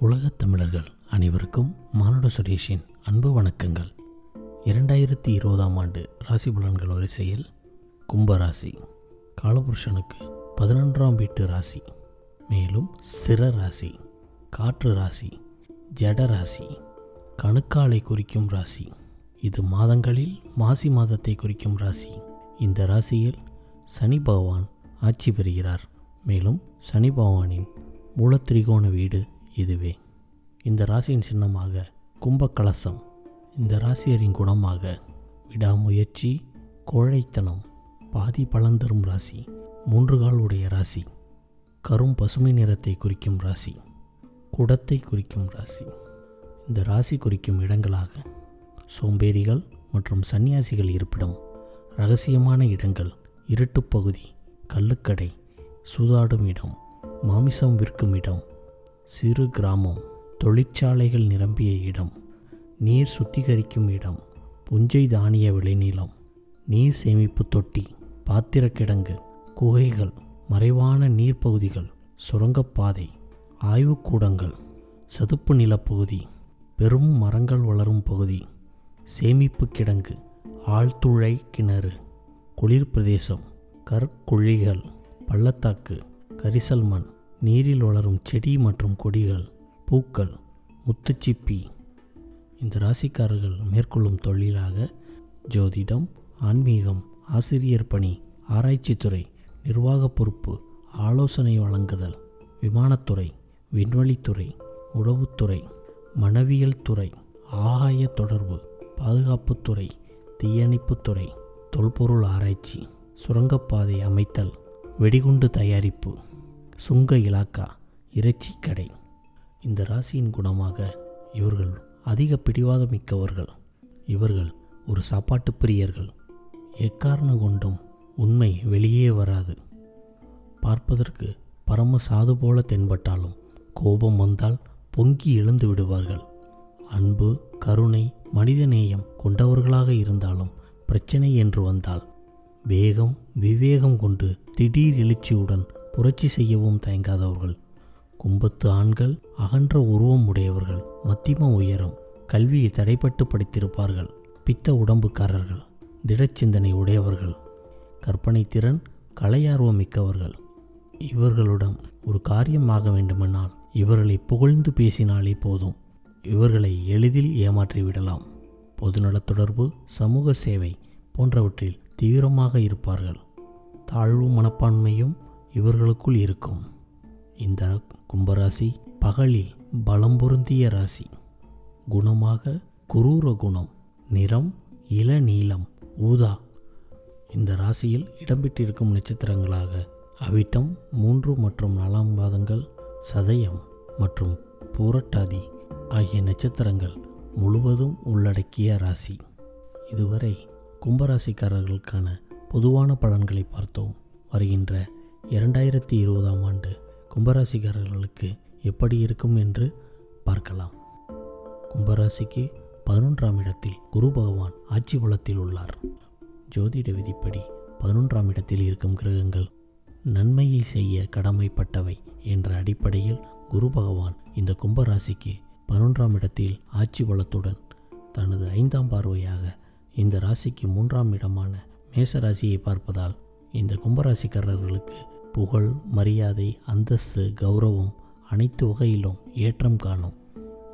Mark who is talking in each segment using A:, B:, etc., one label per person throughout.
A: உலகத் தமிழர்கள் அனைவருக்கும் மானுட சுரேஷின் அன்பு வணக்கங்கள். இரண்டாயிரத்தி இருபதாம் ஆண்டு ராசி பலன்கள் வரிசையில் கும்பராசி காலபுருஷனுக்கு பதினொன்றாம் வீட்டு ராசி. மேலும் சிற ராசி காற்று ராசி ஜட ராசி கணுக்காலை குறிக்கும் ராசி. இது மாதங்களில் மாசி மாதத்தை குறிக்கும் ராசி. இந்த ராசியில் சனி பகவான் ஆட்சி பெறுகிறார். மேலும் சனி பகவானின் மூலத்திரிகோண வீடு இதுவே. இந்த ராசியின் சின்னமாக கும்பக்கலசம் இந்த ராசியரின் குணமாக விடாமுயற்சி கோழைத்தனம் பாதி பலன் தரும் ராசி மூன்று கால் உடைய ராசி கரும் பசுமை நிறத்தை குறிக்கும் ராசி குடத்தை குறிக்கும் ராசி. இந்த ராசி குறிக்கும் இடங்களாக சோம்பேறிகள் மற்றும் சன்னியாசிகள் இருப்பிடம் ரகசியமான இடங்கள் இருட்டுப் பகுதி கள்ளுக்கடை சூதாடும் இடம் மாமிசம் விற்கும் இடம் சிறு கிராமம் தொழிற்சாலைகள் நிரம்பிய இடம் நீர் சுத்திகரிக்கும் இடம் புஞ்சை தானிய விளைநிலம் நீர் சேமிப்பு தொட்டி பாத்திரக்கிடங்கு குகைகள் மறைவான நீர்ப்பகுதிகள் சுரங்கப்பாதை ஆய்வுக்கூடங்கள் சதுப்பு நிலப்பகுதி பெரும் மரங்கள் வளரும் பகுதி சேமிப்பு கிடங்கு ஆழ்துளை கிணறு குளிர் பிரதேசம் கற்குழிகள் பள்ளத்தாக்கு கரிசல் மண் நீரில் வளரும் செடி மற்றும் கொடிகள் பூக்கள் முத்துச்சிப்பி. இந்த ராசிக்காரர்கள் மேற்கொள்ளும் தொழிலாக ஜோதிடம் ஆன்மீகம் ஆசிரியர் பணி ஆராய்ச்சித்துறை நிர்வாக பொறுப்பு ஆலோசனை வழங்குதல் விமானத்துறை விண்வெளித்துறை உளவுத்துறை மனவியல் துறை ஆகாய தொடர்பு பாதுகாப்புத்துறை தீயணைப்புத்துறை தொல்பொருள் ஆராய்ச்சி சுரங்கப்பாதை அமைத்தல் வெடிகுண்டு தயாரிப்பு. சுங்க இலாக்கா இறைச்சி கடை. இந்த ராசியின் குணமாக இவர்கள் அதிக பிடிவாதம் மிக்கவர்கள். இவர்கள் ஒரு சாப்பாட்டு பிரியர்கள். எக்காரணம் கொண்டும் உண்மை வெளியே வராது. பார்ப்பதற்கு பரம சாது போல தென்பட்டாலும் கோபம் வந்தால் பொங்கி எழுந்து விடுவார்கள். அன்பு கருணை மனிதநேயம் கொண்டவர்களாக இருந்தாலும் பிரச்சனை என்று வந்தால் வேகம் விவேகம் கொண்டு திடீர் எழுச்சியுடன் புரட்சி செய்யவும் தயங்காதவர்கள். கும்பத்து ஆண்கள் அகன்ற உருவம் உடையவர்கள். மத்திம உயரம் கல்வியை தடைப்பட்டு படித்திருப்பார்கள். பித்த உடம்புக்காரர்கள் திடச்சிந்தனை உடையவர்கள். கற்பனை திறன் கலையார்வம் மிக்கவர்கள். இவர்களிடம் ஒரு காரியம் ஆக வேண்டுமென்றால் இவர்களை புகழ்ந்து பேசினாலே போதும். இவர்களை எளிதில் ஏமாற்றி விடலாம். பொதுநலத் தொடர்பு சமூக சேவை போன்றவற்றில் தீவிரமாக இருப்பார்கள். தாழ்வு மனப்பான்மையும் இவர்களுக்குள் இருக்கும். இந்த கும்பராசி பகலில் பலம் பொருந்திய ராசி. குணமாக குரூர குணம் நிறம் இளநீளம் ஊதா. இந்த ராசியில் இடம்பெற்றிருக்கும் நட்சத்திரங்களாக அவிட்டம் மூன்று மற்றும் நாலாம் பாதங்கள் சதயம் மற்றும் பூரட்டாதி ஆகிய நட்சத்திரங்கள் முழுவதும் உள்ளடக்கிய ராசி. இதுவரை கும்பராசிக்காரர்களுக்கான பொதுவான பலன்களை பார்த்தோம். வருகின்ற இரண்டாயிரத்தி இருபதாம் ஆண்டு கும்பராசிக்காரர்களுக்கு எப்படி இருக்கும் என்று பார்க்கலாம். கும்பராசிக்கு பதினொன்றாம் இடத்தில் குரு பகவான் ஆட்சி பலத்தில் உள்ளார். ஜோதிட விதிப்படி பதினொன்றாம் இடத்தில் இருக்கும் கிரகங்கள் நன்மையை செய்ய கடமைப்பட்டவை என்ற அடிப்படையில் குரு பகவான் இந்த கும்பராசிக்கு பதினொன்றாம் இடத்தில் ஆட்சி பலத்துடன் தனது ஐந்தாம் பார்வையாக இந்த ராசிக்கு மூன்றாம் இடமான மேச ராசியை பார்ப்பதால் இந்த கும்பராசிக்காரர்களுக்கு புகழ் மரியாதை அந்தஸ்து கௌரவம் அனைத்து வகையிலும் ஏற்றம் காணும்.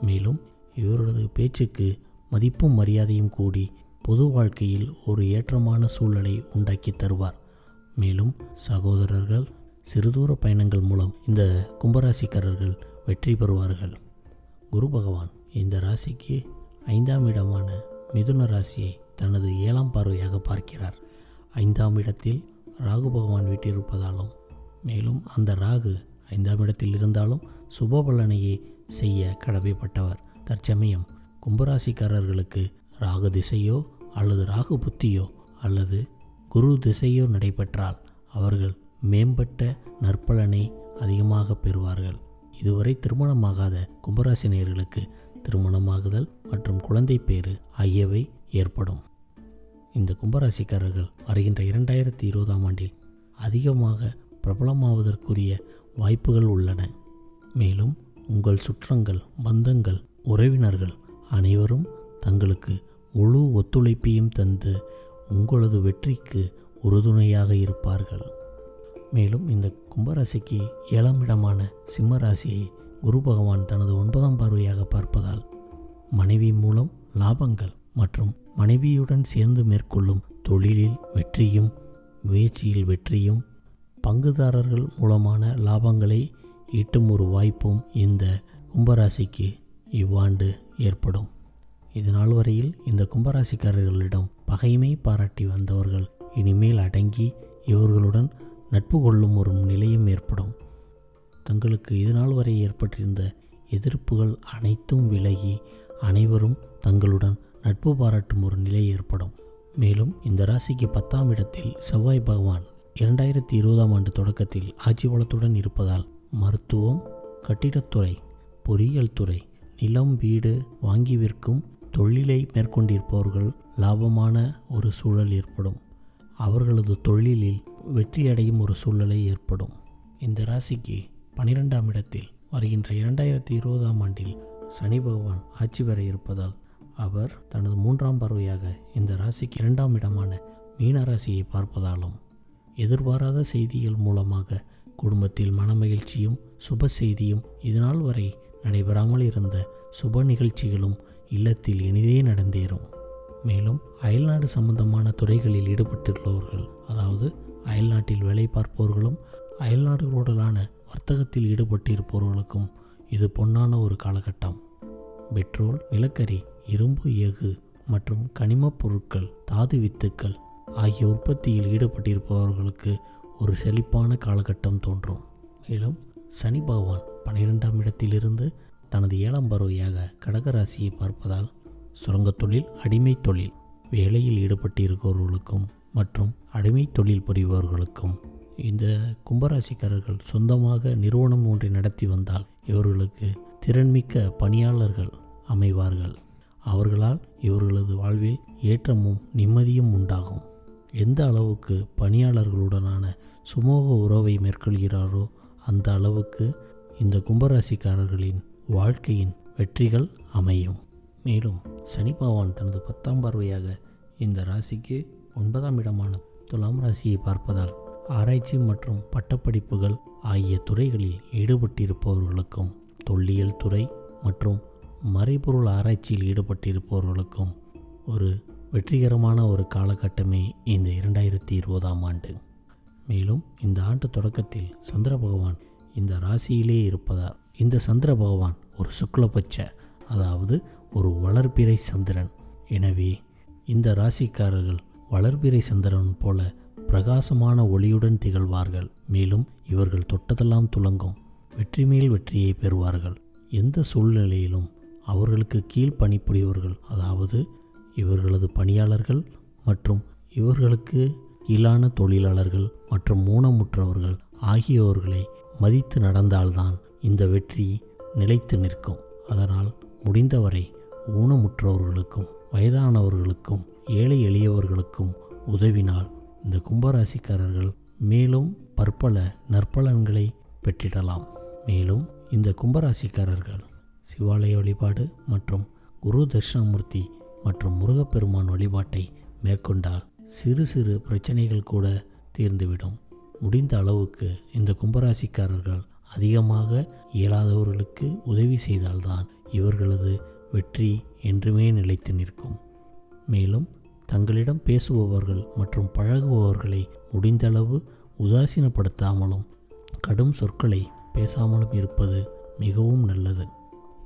A: மேலும் இவரது பேச்சுக்கு மதிப்பும் மரியாதையும் கூடி பொது வாழ்க்கையில் ஒரு ஏற்றமான சூழலை உண்டாக்கி தருவார். மேலும் சகோதரர்கள் சிறுதூர பயணங்கள் மூலம் இந்த கும்பராசிக்காரர்கள் வெற்றி பெறுவார்கள். குரு பகவான் இந்த ராசிக்கு ஐந்தாம் இடமான மிதுன ராசியை தனது ஏழாம் பார்வையாக பார்க்கிறார். ஐந்தாம் இடத்தில் ராகு பகவான் வீட்டிருப்பதாலும் மேலும் அந்த ராகு ஐந்தாம் இடத்தில் இருந்தாலும் சுப பலனையே செய்ய கடமைப்பட்டவர். தற்சமயம் கும்பராசிக்காரர்களுக்கு ராகு திசையோ அல்லது ராகு புத்தியோ அல்லது குரு திசையோ நடைபெற்றால் அவர்கள் மேம்பட்ட நற்பலனை அதிகமாக பெறுவார்கள். இதுவரை திருமணமாகாத கும்பராசி நேர்களுக்கு திருமணமாகுதல் மற்றும் குழந்தை பேறு ஆகியவை ஏற்படும். இந்த கும்பராசிக்காரர்கள் வருகின்ற இரண்டாயிரத்தி இருபதாம் ஆண்டில் அதிகமாக பிரபலமாவதற்குரிய வாய்ப்புகள் உள்ளன. மேலும் உங்கள் சுற்றங்கள் பந்தங்கள் உறவினர்கள் அனைவரும் தங்களுக்கு முழு ஒத்துழைப்பையும் தந்து உங்களது வெற்றிக்கு உறுதுணையாக இருப்பார்கள். மேலும் இந்த கும்பராசிக்கு ஏழாம் இடமான சிம்ம ராசியை குரு பகவான் தனது ஒன்பதாம் பார்வையாக பார்ப்பதால் மனைவி மூலம் லாபங்கள் மற்றும் மனைவியுடன் சேர்ந்து மேற்கொள்ளும் தொழிலில் வெற்றியும் முயற்சியில் வெற்றியும் பங்குதாரர்கள் மூலமான லாபங்களை ஈட்டும் ஒரு வாய்ப்பும் இந்த கும்பராசிக்கு இவ்வாண்டு ஏற்படும். இது நாள் வரையில் இந்த கும்பராசிக்காரர்களிடம் பகைமை பாராட்டி வந்தவர்கள் இனிமேல் அடங்கி இவர்களுடன் நட்பு கொள்ளும் ஒரு நிலையும் ஏற்படும். தங்களுக்கு இதுநாள் வரை ஏற்பட்டிருந்த எதிர்ப்புகள் அனைத்தும் விலகி அனைவரும் தங்களுடன் நட்பு பாராட்டும் ஒரு நிலை ஏற்படும். மேலும் இந்த ராசிக்கு பத்தாம் இடத்தில் செவ்வாய் பகவான் இரண்டாயிரத்தி இருபதாம் ஆண்டு தொடக்கத்தில் ஆட்சி வளத்துடன் இருப்பதால் மருத்துவம் கட்டிடத்துறை பொறியியல் துறை நிலம் வீடு வாங்கி விற்கும் தொழிலை மேற்கொண்டிருப்பவர்கள் லாபமான ஒரு சூழல் ஏற்படும். அவர்களது தொழிலில் வெற்றியடையும் ஒரு சூழலை ஏற்படும். இந்த ராசிக்கு பனிரெண்டாம் இடத்தில் வருகின்ற இரண்டாயிரத்தி இருபதாம் ஆண்டில் சனி பகவான் ஆட்சி பெற இருப்பதால் அவர் தனது மூன்றாம் பார்வையாக இந்த ராசிக்கு இரண்டாம் இடமான மீன ராசியை பார்ப்பதாலும் எதிர்பாராத செய்திகள் மூலமாக குடும்பத்தில் மனமகிழ்ச்சியும் சுப செய்தியும் இதுநாள் வரை நடைபெறாமல் இருந்த சுப நிகழ்ச்சிகளும் இல்லத்தில் இனிதே நடந்தேறும். மேலும் அயல்நாடு சம்பந்தமான துறைகளில் ஈடுபட்டுள்ளவர்கள் அதாவது அயல்நாட்டில் வேலை பார்ப்பவர்களும் அயல்நாடுகளுடனான வர்த்தகத்தில் ஈடுபட்டிருப்பவர்களுக்கும் இது பொன்னான ஒரு காலகட்டம். பெட்ரோல் நிலக்கரி இரும்பு எஃகு மற்றும் கனிமப் பொருட்கள் தாது வித்துக்கள் ஆகிய உற்பத்தியில் ஈடுபட்டிருப்பவர்களுக்கு ஒரு செழிப்பான காலகட்டம் தோன்றும். மேலும் சனி பகவான் பன்னிரெண்டாம் இடத்திலிருந்து தனது ஏழாம் பருவையாக கடகராசியை பார்ப்பதால் சுரங்கத் தொழில் அடிமை தொழில் வேலையில் ஈடுபட்டிருப்பவர்களுக்கும் மற்றும் அடிமை தொழில் புரிபவர்களுக்கும் இந்த கும்பராசிக்காரர்கள் சொந்தமாக நிறுவனம் ஒன்றை நடத்தி வந்தால் இவர்களுக்கு திறன்மிக்க பணியாளர்கள் அமைவார்கள். அவர்களால் இவர்களது வாழ்வில் ஏற்றமும் நிம்மதியும் உண்டாகும். எந்த அளவுக்கு பணியாளர்களுடனான சுமூக உறவை மேற்கொள்கிறாரோ அந்த அளவுக்கு இந்த கும்பராசிக்காரர்களின் வாழ்க்கையின் வெற்றிகள் அமையும். மேலும் சனி பகவான் தனது பத்தாம் பார்வையாக இந்த ராசிக்கு ஒன்பதாம் இடமான துலாம் ராசியை பார்ப்பதால் ஆராய்ச்சி மற்றும் பட்டப்படிப்புகள் ஆகிய துறைகளில் ஈடுபட்டிருப்பவர்களுக்கும் தொல்லியல் துறை மற்றும் மறைபொருள் ஆராய்ச்சியில் ஈடுபட்டிருப்பவர்களுக்கும் ஒரு வெற்றிகரமான ஒரு காலகட்டமே இந்த இரண்டாயிரத்தி இருபதாம் ஆண்டு. மேலும் இந்த ஆண்டு தொடக்கத்தில் சந்திர பகவான் இந்த ராசியிலே இருப்பதால் இந்த சந்திர பகவான் ஒரு சுக்லபட்ச அதாவது ஒரு வளர்பிறை சந்திரன். எனவே இந்த ராசிக்காரர்கள் வளர்பிறை சந்திரன் போல பிரகாசமான ஒளியுடன் திகழ்வார்கள். மேலும் இவர்கள் தொட்டதெல்லாம் துலங்கும் வெற்றி மேல் வெற்றியை பெறுவார்கள். எந்த சூழ்நிலையிலும் அவர்களுக்கு கீழ் பணிபுரியவர்கள் அதாவது இவர்களது பணியாளர்கள் மற்றும் இவர்களுக்கு கீழான தொழிலாளர்கள் மற்றும் ஊனமுற்றவர்கள் ஆகியோர்களை மதித்து நடந்தால்தான் இந்த வெற்றி நிலைத்து நிற்கும். அதனால் முடிந்தவரை ஊனமுற்றவர்களுக்கும் வயதானவர்களுக்கும் ஏழை எளியவர்களுக்கும் உதவினால் இந்த கும்பராசிக்காரர்கள் மேலும் பற்பல நற்பலன்களை பெற்றிடலாம். மேலும் இந்த கும்பராசிக்காரர்கள் சிவாலய வழிபாடு மற்றும் குரு தட்சிணாமூர்த்தி மற்றும் முருகப்பெருமான் வழிபாட்டை மேற்கொண்டால் சிறு சிறு பிரச்சனைகள் கூட தீர்ந்துவிடும். முடிந்த அளவுக்கு இந்த கும்பராசிக்காரர்கள் அதிகமாக இயலாதவர்களுக்கு உதவி செய்தால்தான் இவர்களது வெற்றி என்றுமே நிலைத்து நிற்கும். மேலும் தங்களிடம் பேசுபவர்கள் மற்றும் பழகுபவர்களை முடிந்தளவு உதாசீனப்படுத்தாமலும் கடும் சொற்களை பேசாமலும் இருப்பது மிகவும் நல்லது.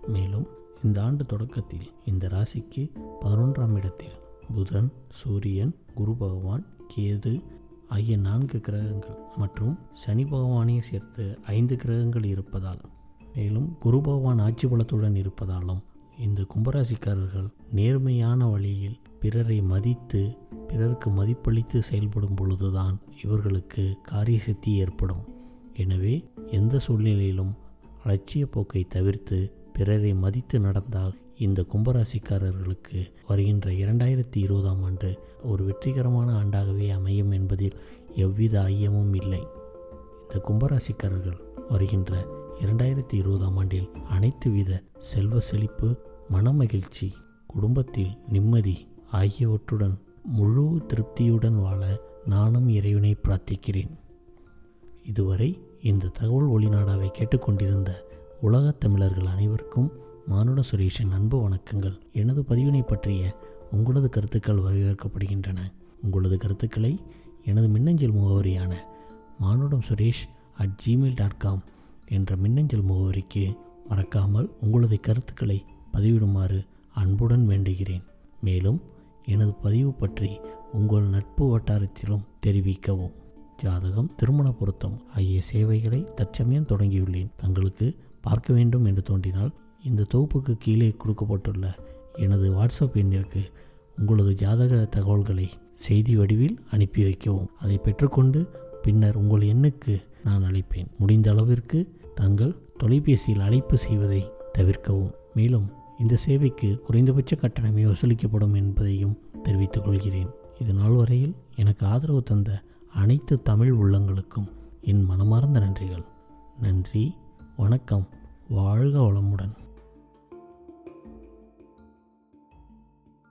A: மேலும் இந்த ஆண்டு தொடக்கத்தில் இந்த ராசிக்கு பதினொன்றாம் இடத்தில் புதன் சூரியன் குரு பகவான் கேது ஆகிய நான்கு கிரகங்கள் மற்றும் சனி பகவானை சேர்த்து ஐந்து கிரகங்கள் இருப்பதால் மேலும் குரு பகவான் ஆட்சி பலத்துடன் இருப்பதாலும் இந்த கும்பராசிக்காரர்கள் நேர்மையான வழியில் பிறரை மதித்து பிறருக்கு மதிப்பளித்து செயல்படும் பொழுதுதான் இவர்களுக்கு காரிய சித்தி ஏற்படும். எனவே எந்த சூழ்நிலையிலும் அலட்சிய போக்கை தவிர்த்து பிறரை மதித்து நடந்தால் இந்த கும்பராசிக்காரர்களுக்கு வருகின்ற இரண்டாயிரத்தி இருபதாம் ஆண்டு ஒரு வெற்றிகரமான ஆண்டாகவே அமையும் என்பதில் எவ்வித ஐயமும் இல்லை. இந்த கும்பராசிக்காரர்கள் வருகின்ற இரண்டாயிரத்தி இருபதாம் ஆண்டில் அனைத்து வித செல்வ செழிப்பு மனமகிழ்ச்சி குடும்பத்தில் நிம்மதி ஆகியவற்றுடன் முழு திருப்தியுடன் வாழ நானும் இறைவனை பிரார்த்திக்கிறேன். இதுவரை இந்த தகவல் ஒளிநாடாவை கேட்டுக்கொண்டிருந்த உலகத் தமிழர்கள் அனைவருக்கும் மானுட சுரேஷின் அன்பு வணக்கங்கள். எனது பதிவினை பற்றிய உங்களது கருத்துக்கள் வரவேற்கப்படுகின்றன உங்களது கருத்துக்களை எனது மின்னஞ்சல் முகவரியான Manudam Suresh at Gmail dot com என்ற மின்னஞ்சல் முகவரிக்கு மறக்காமல் உங்களது கருத்துக்களை பதிவிடுமாறு அன்புடன் வேண்டுகிறேன். மேலும் எனது பதிவு பற்றி உங்கள் நட்பு வட்டாரத்திலும் தெரிவிக்கவும். ஜாதகம் திருமண பொருத்தம் ஆகிய சேவைகளை தற்சமயம் தொடங்கியுள்ளேன். தங்களுக்கு பார்க்க வேண்டும் என்று தோன்றினால் இந்த தொகுப்புக்கு கீழே கொடுக்கப்பட்டுள்ள எனது வாட்ஸ்அப் எண்ணிற்கு உங்களது ஜாதக தகவல்களை செய்தி வடிவில் அனுப்பி வைக்கவும். அதை பெற்றுக்கொண்டு பின்னர் உங்கள் எண்ணுக்கு நான் அழைப்பேன். முடிந்த அளவிற்கு தங்கள் தொலைபேசியில் அழைப்பு செய்வதை தவிர்க்கவும். மேலும் இந்த சேவைக்கு குறைந்தபட்ச கட்டணமே வசூலிக்கப்படும் என்பதையும் தெரிவித்துக் கொள்கிறேன். இது நாள் வரையில் எனக்கு ஆதரவு தந்த அனைத்து தமிழ் உள்ளங்களுக்கும் என் மனமார்ந்த நன்றிகள். நன்றி. வணக்கம். வாழ்க வளமுடன்.